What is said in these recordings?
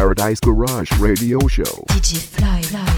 Paradise Garage Radio Show. Fly, Fly.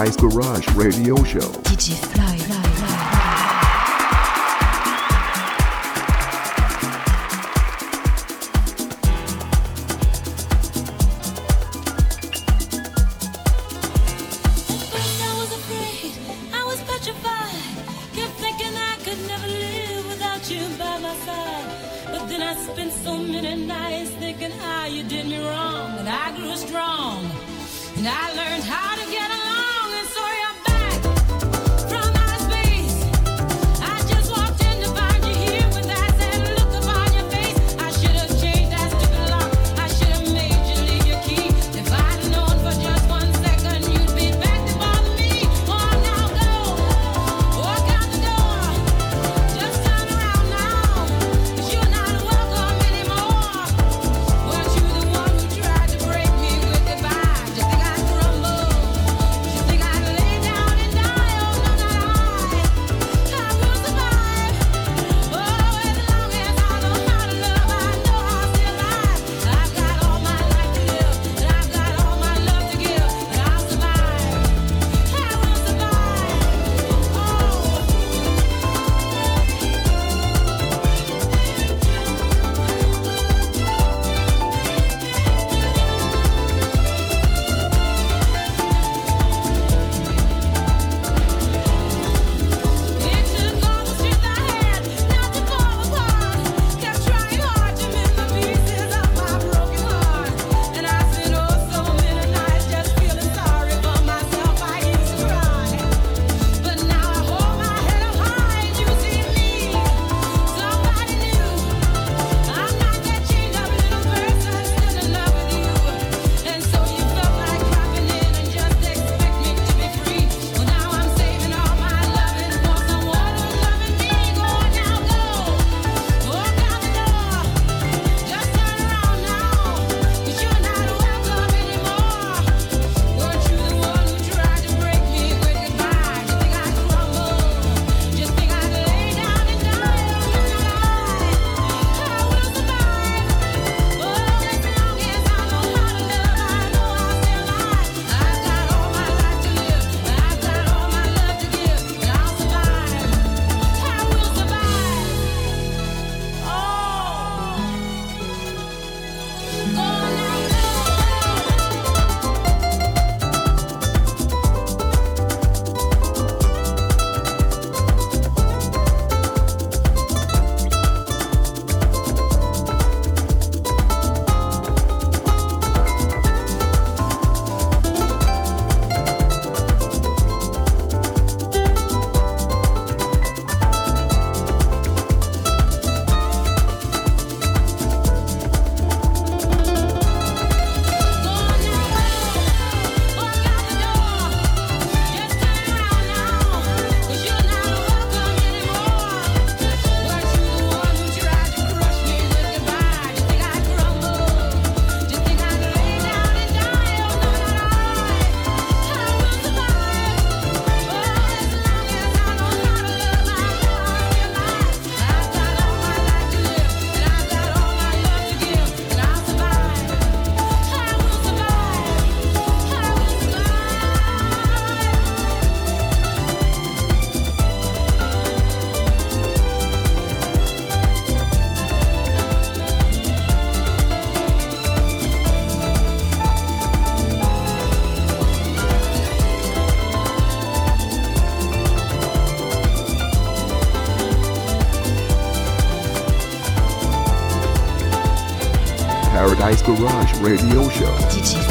Paradise Garage Radio Show. Radio Show.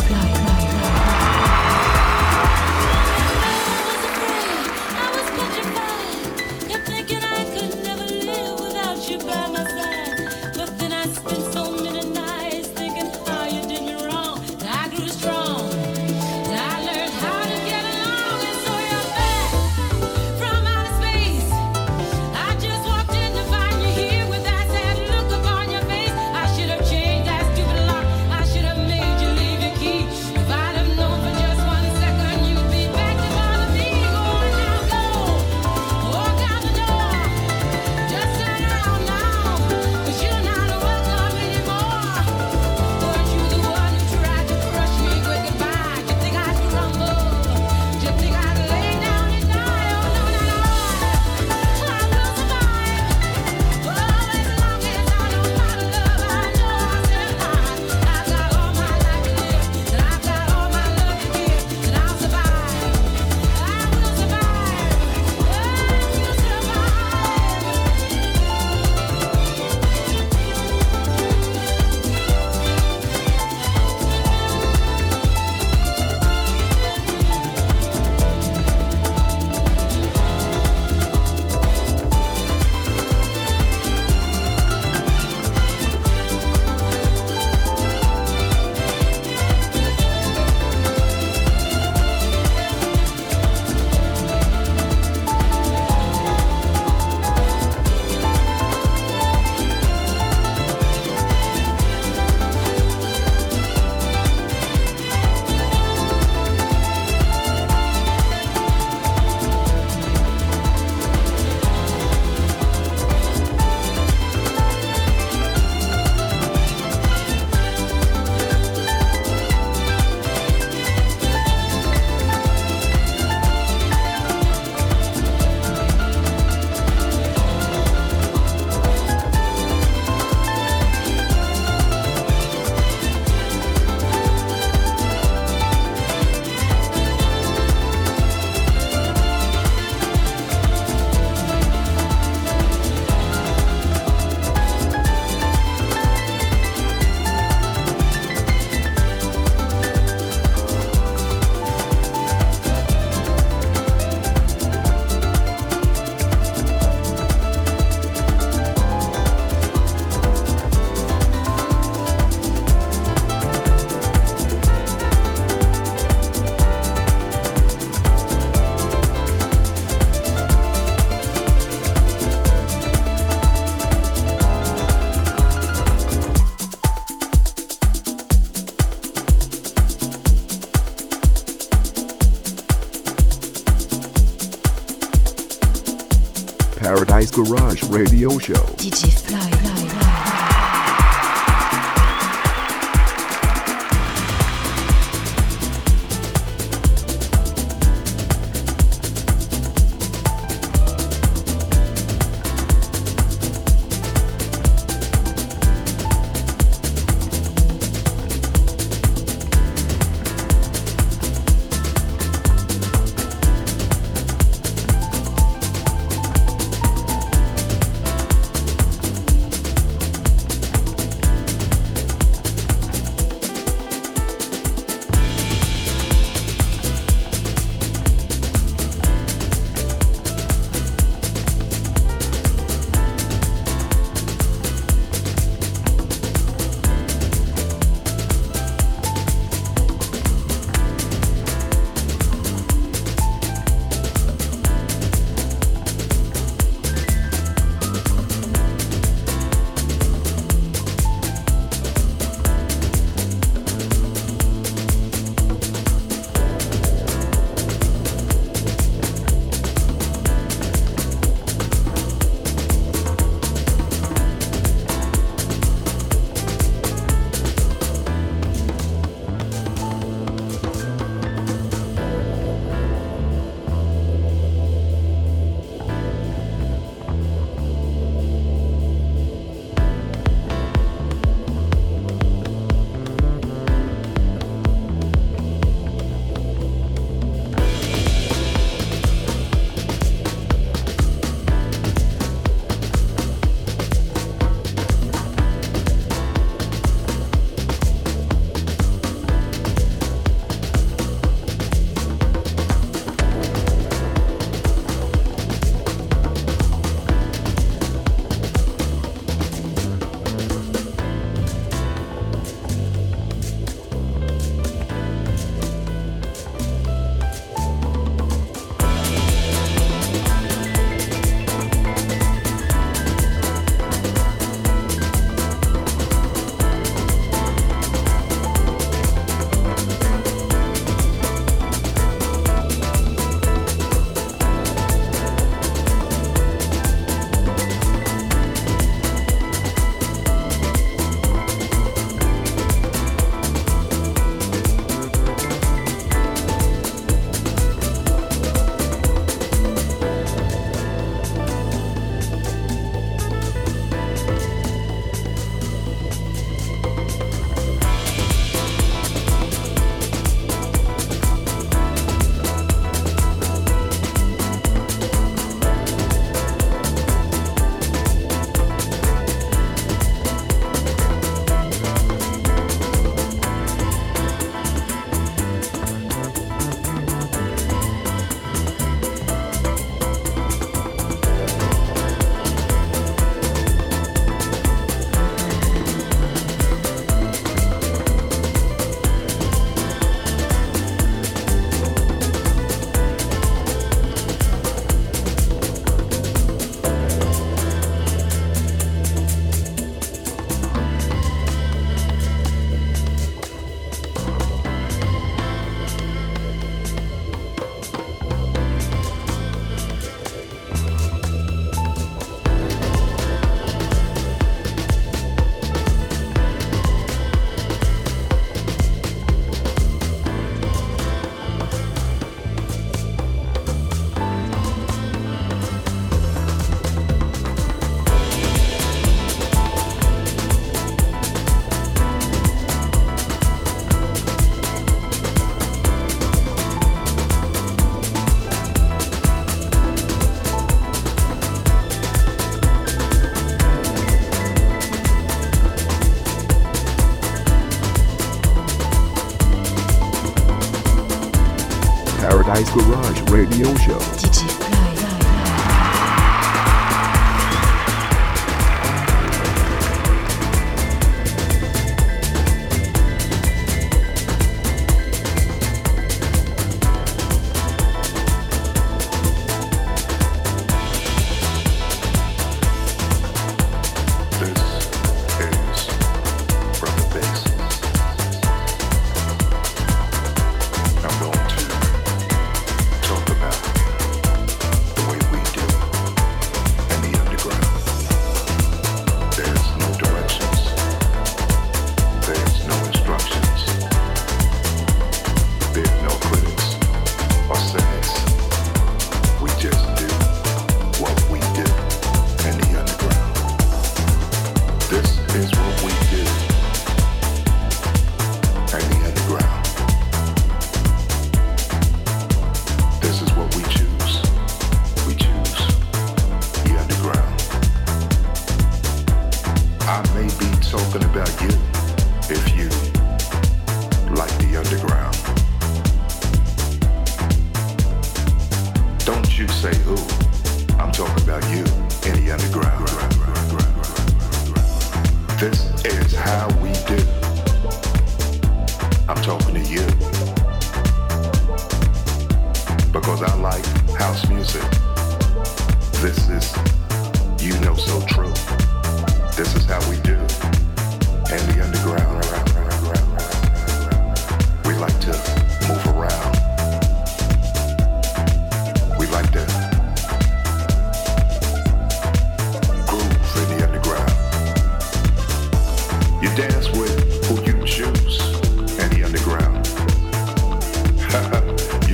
Garage Radio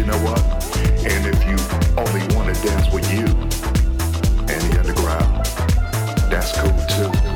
know what? And if you only want to dance with you and the underground, that's cool too.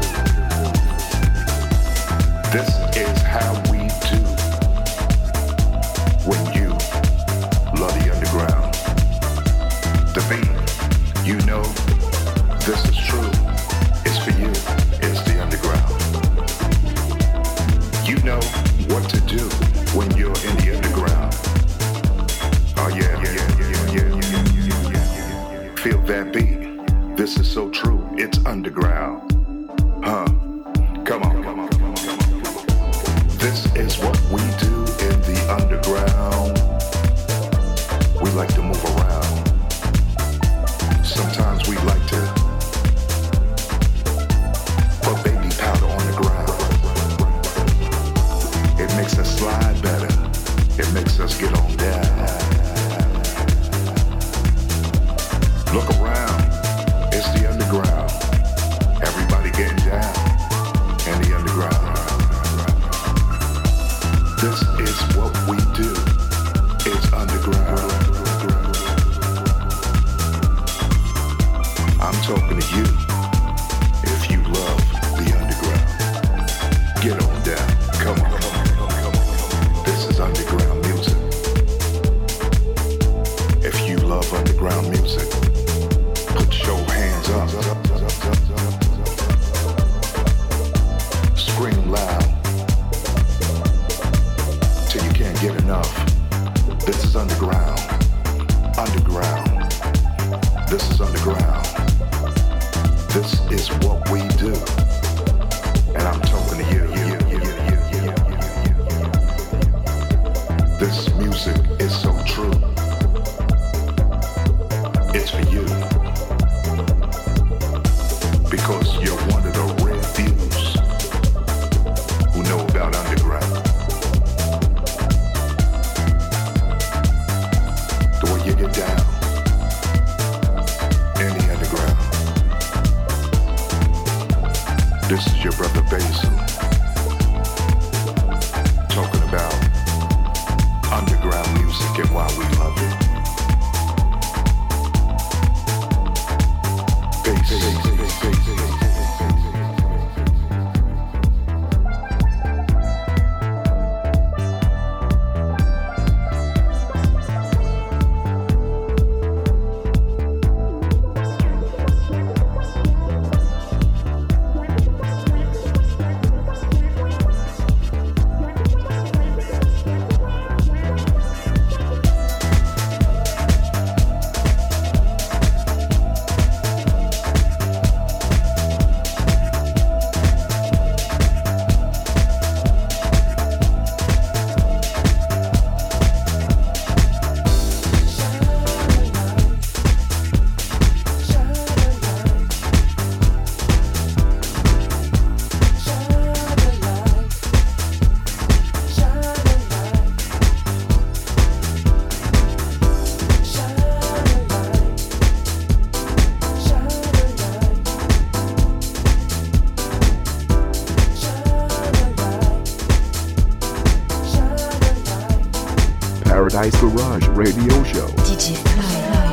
what we do. Paradise Garage Radio Show. DJ Fly.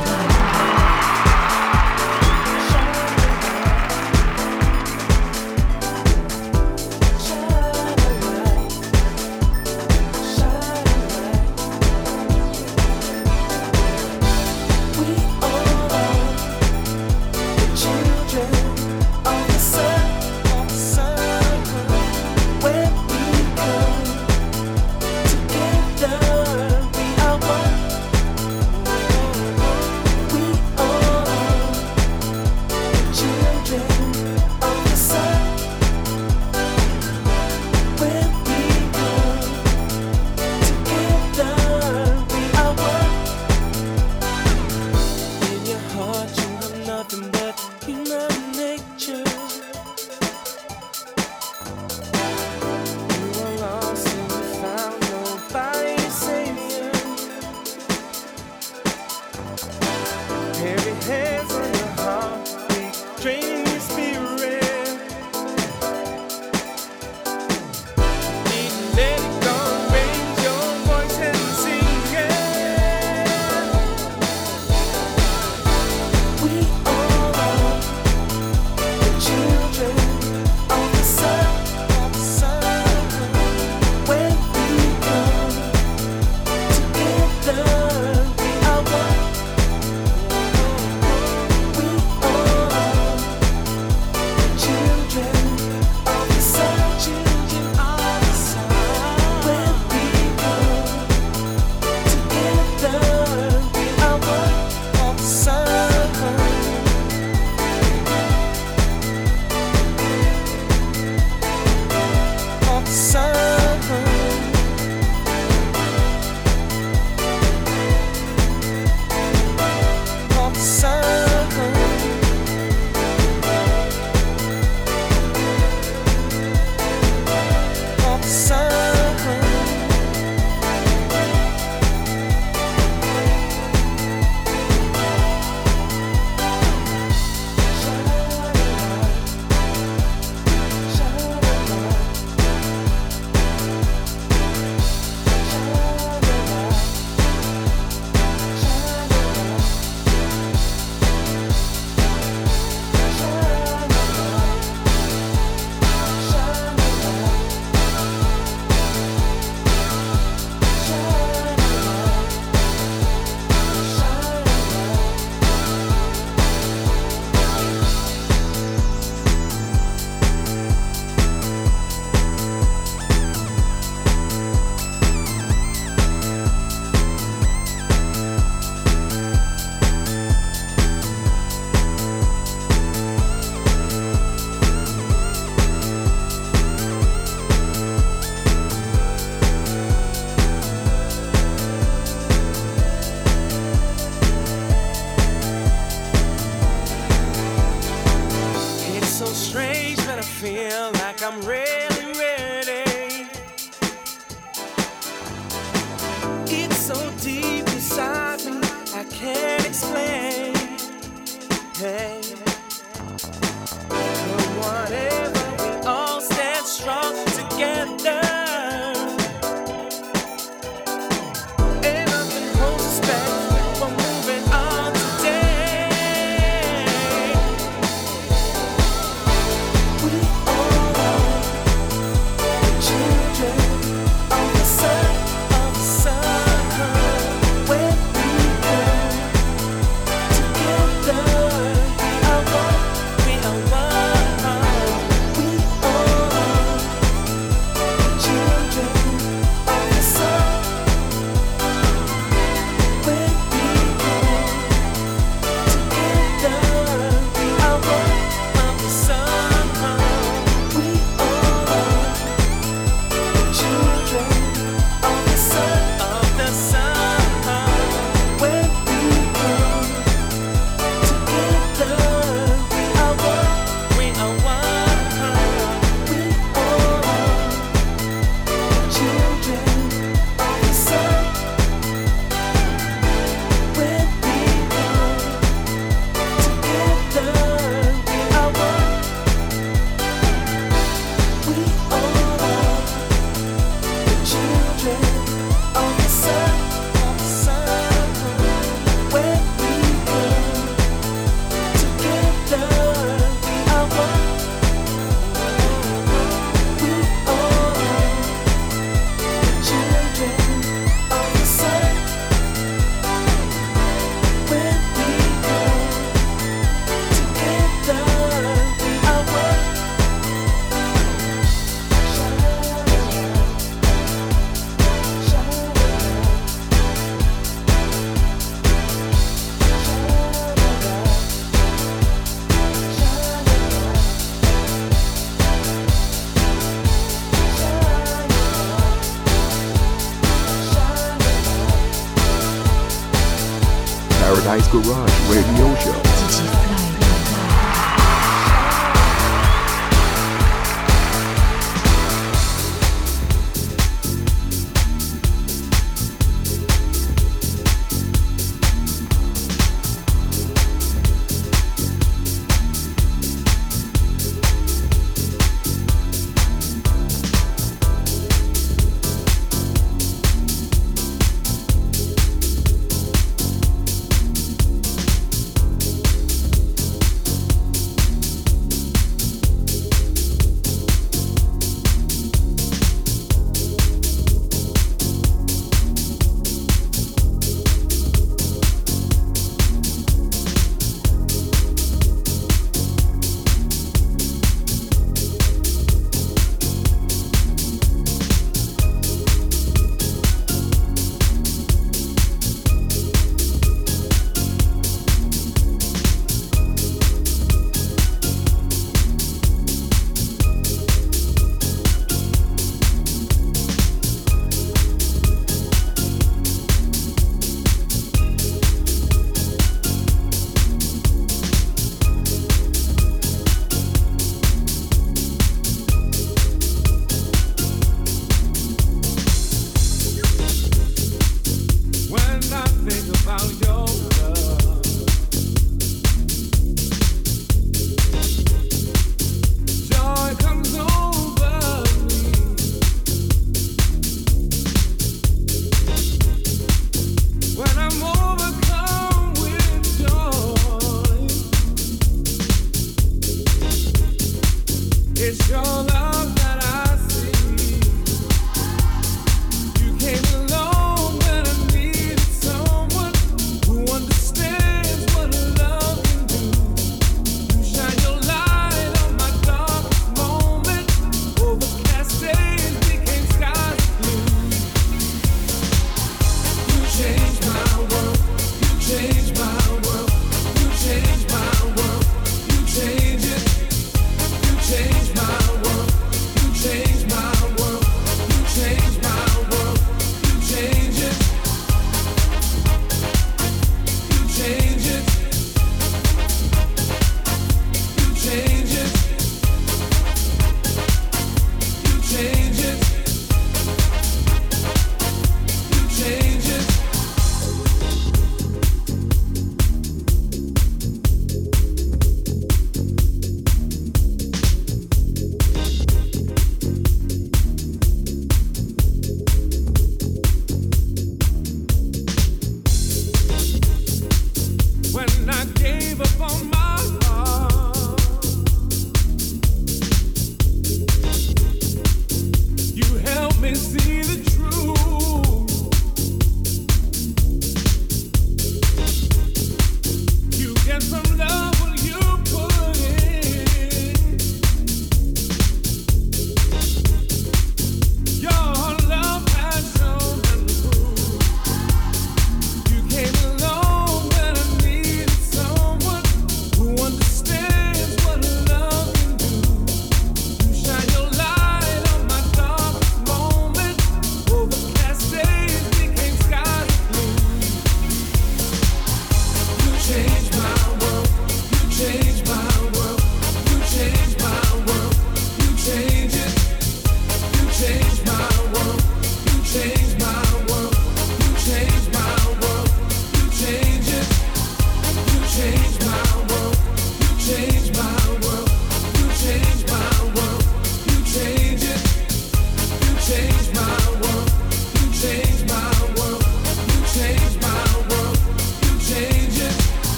I'm really Garage Radio Show.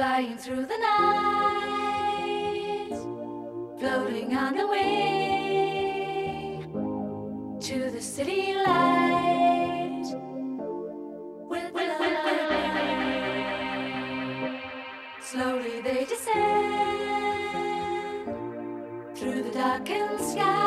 Flying through the night, floating on the wing to the city light. With, with, with, Slowly they descend through the darkened sky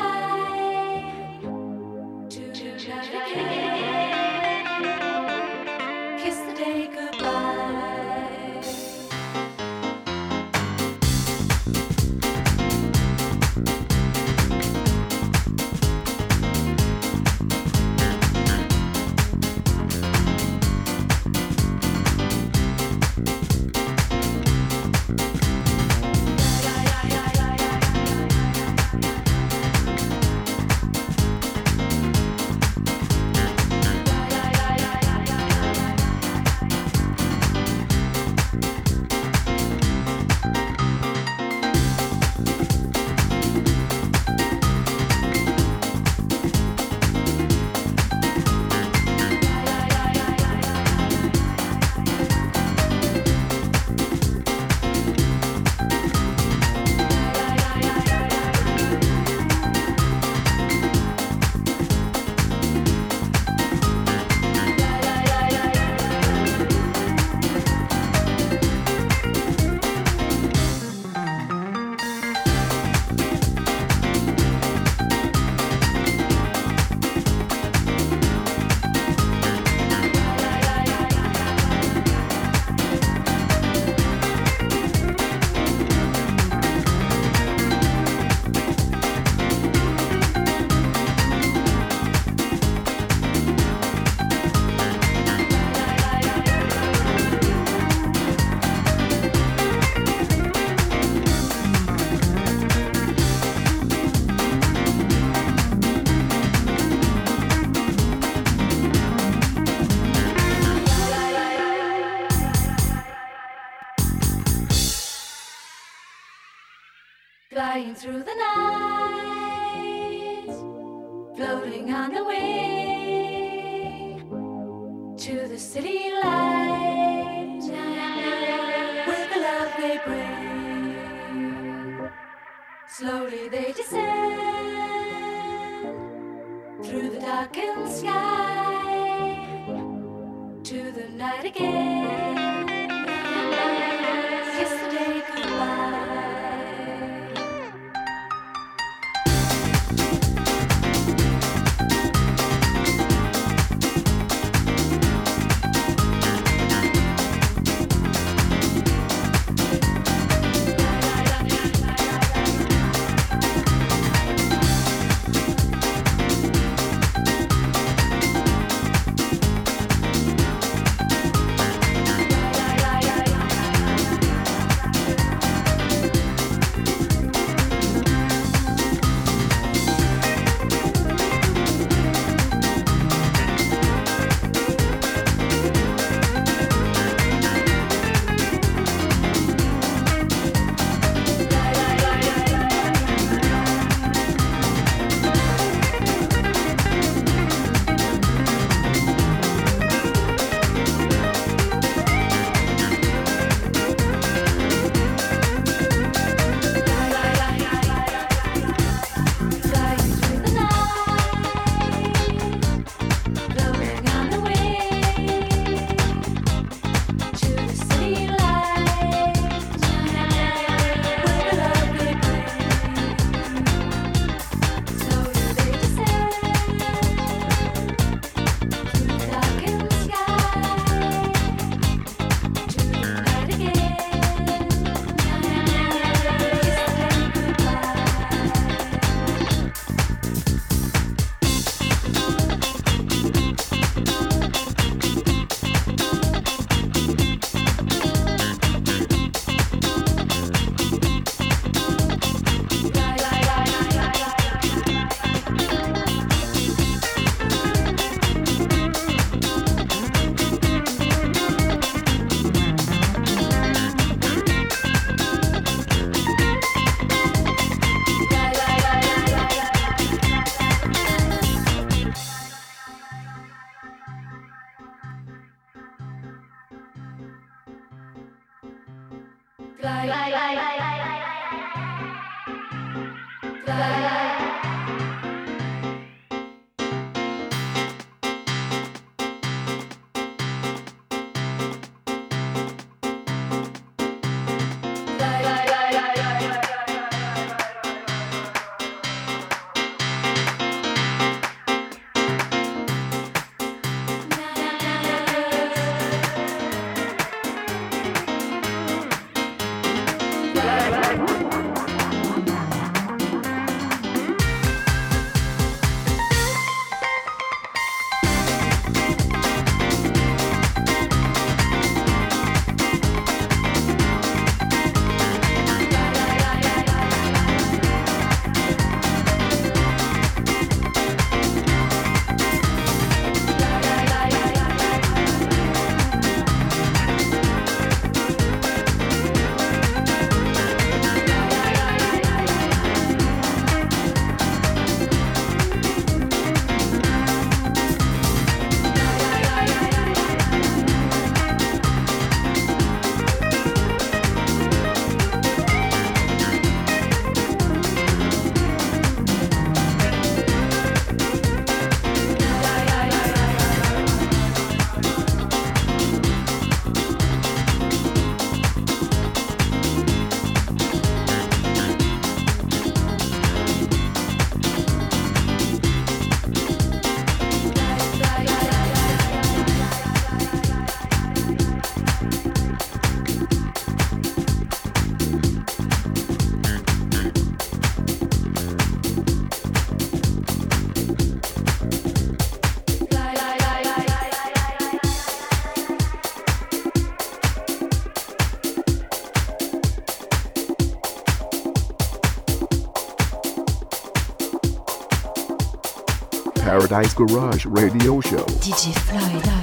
Garage Radio Show. DJ Fly,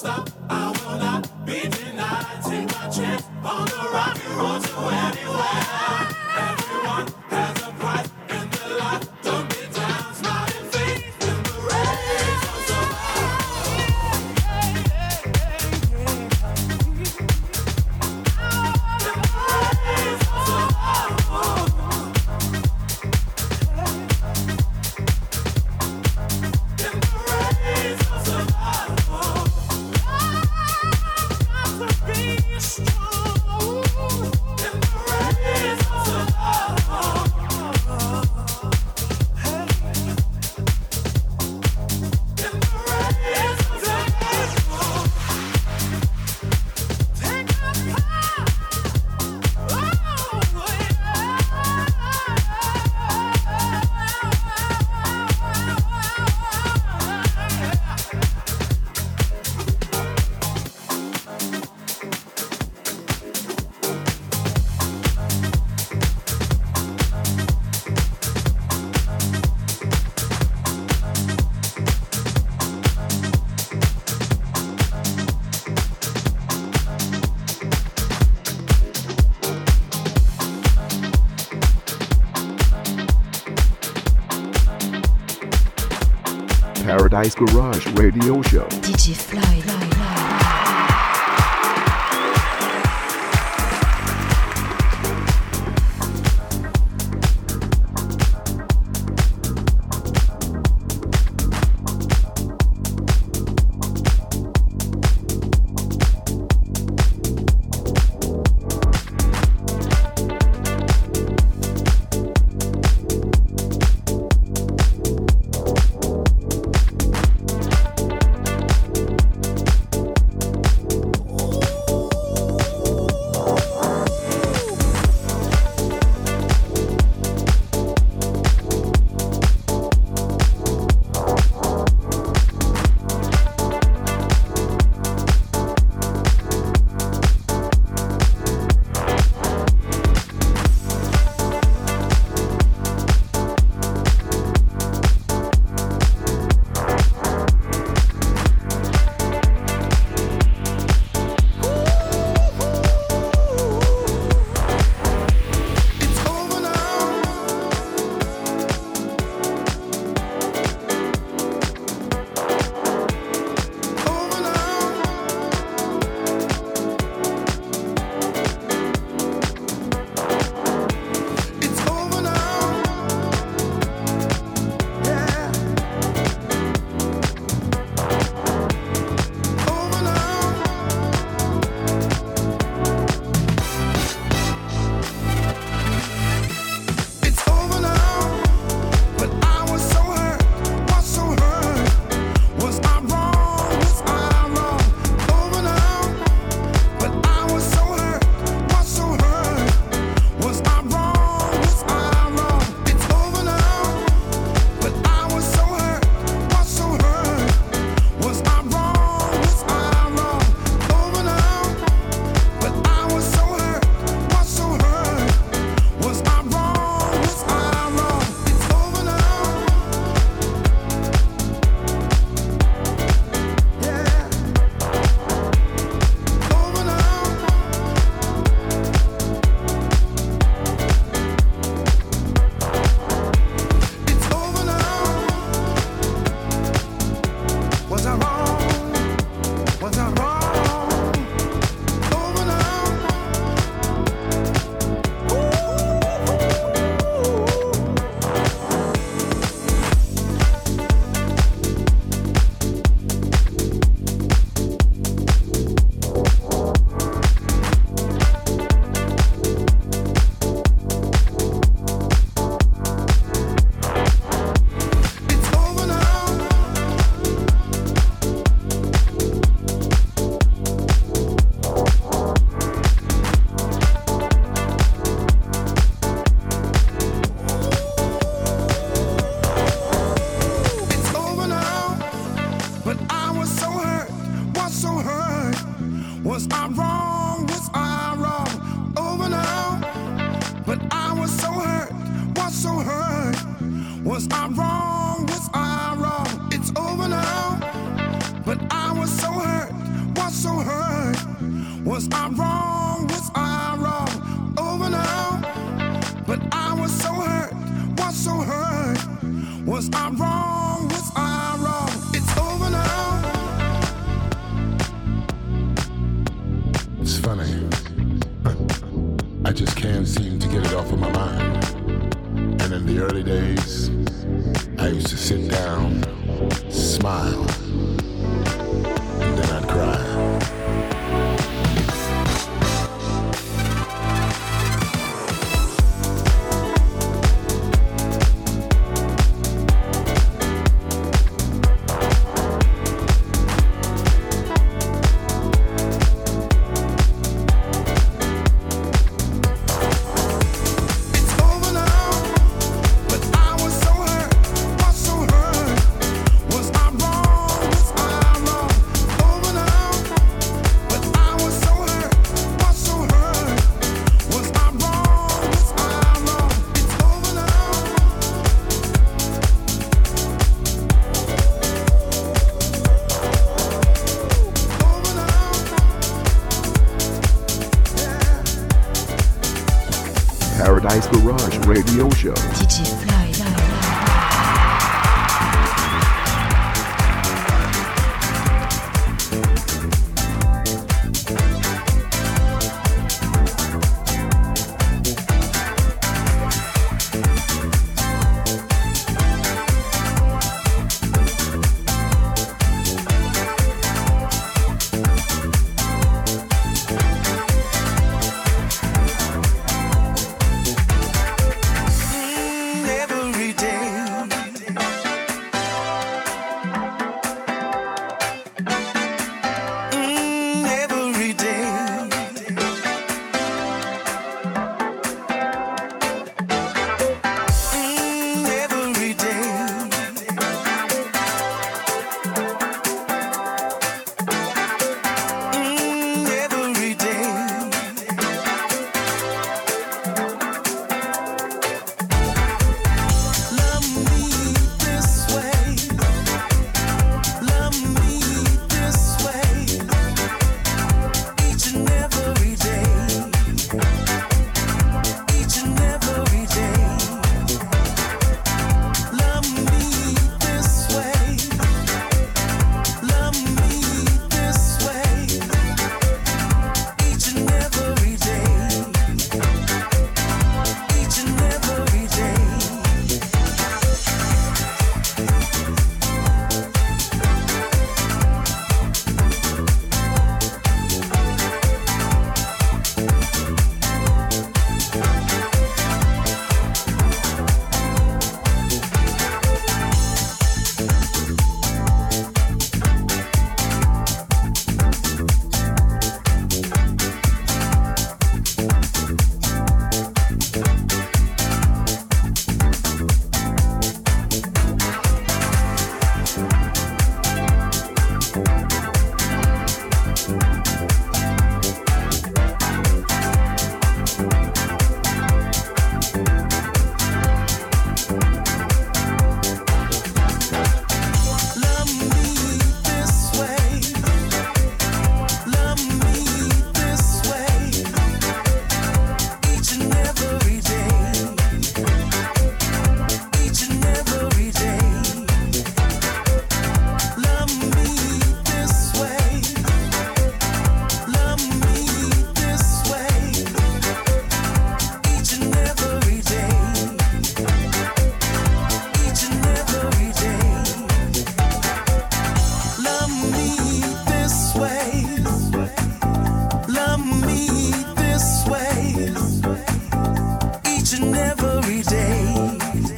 stop. I will not be denied. Take my chance Paradise Garage Radio Show. DJ Fly,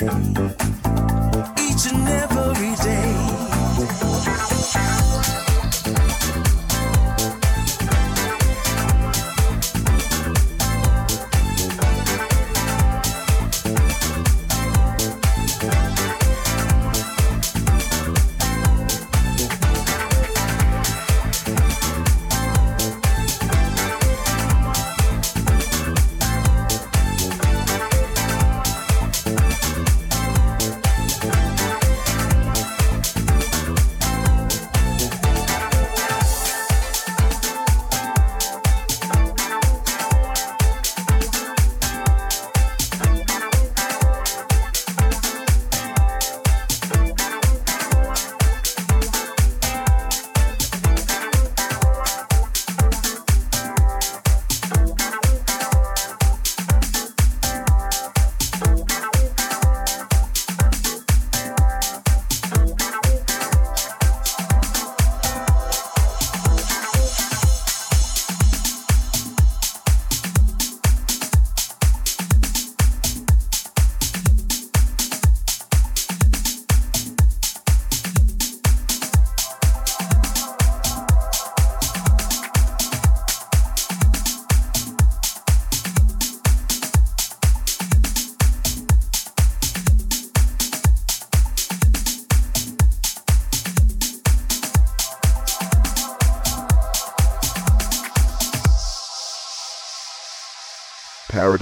Thank you.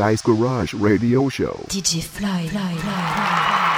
Paradise Garage Radio Show. DJ Fly. Fly. Fly.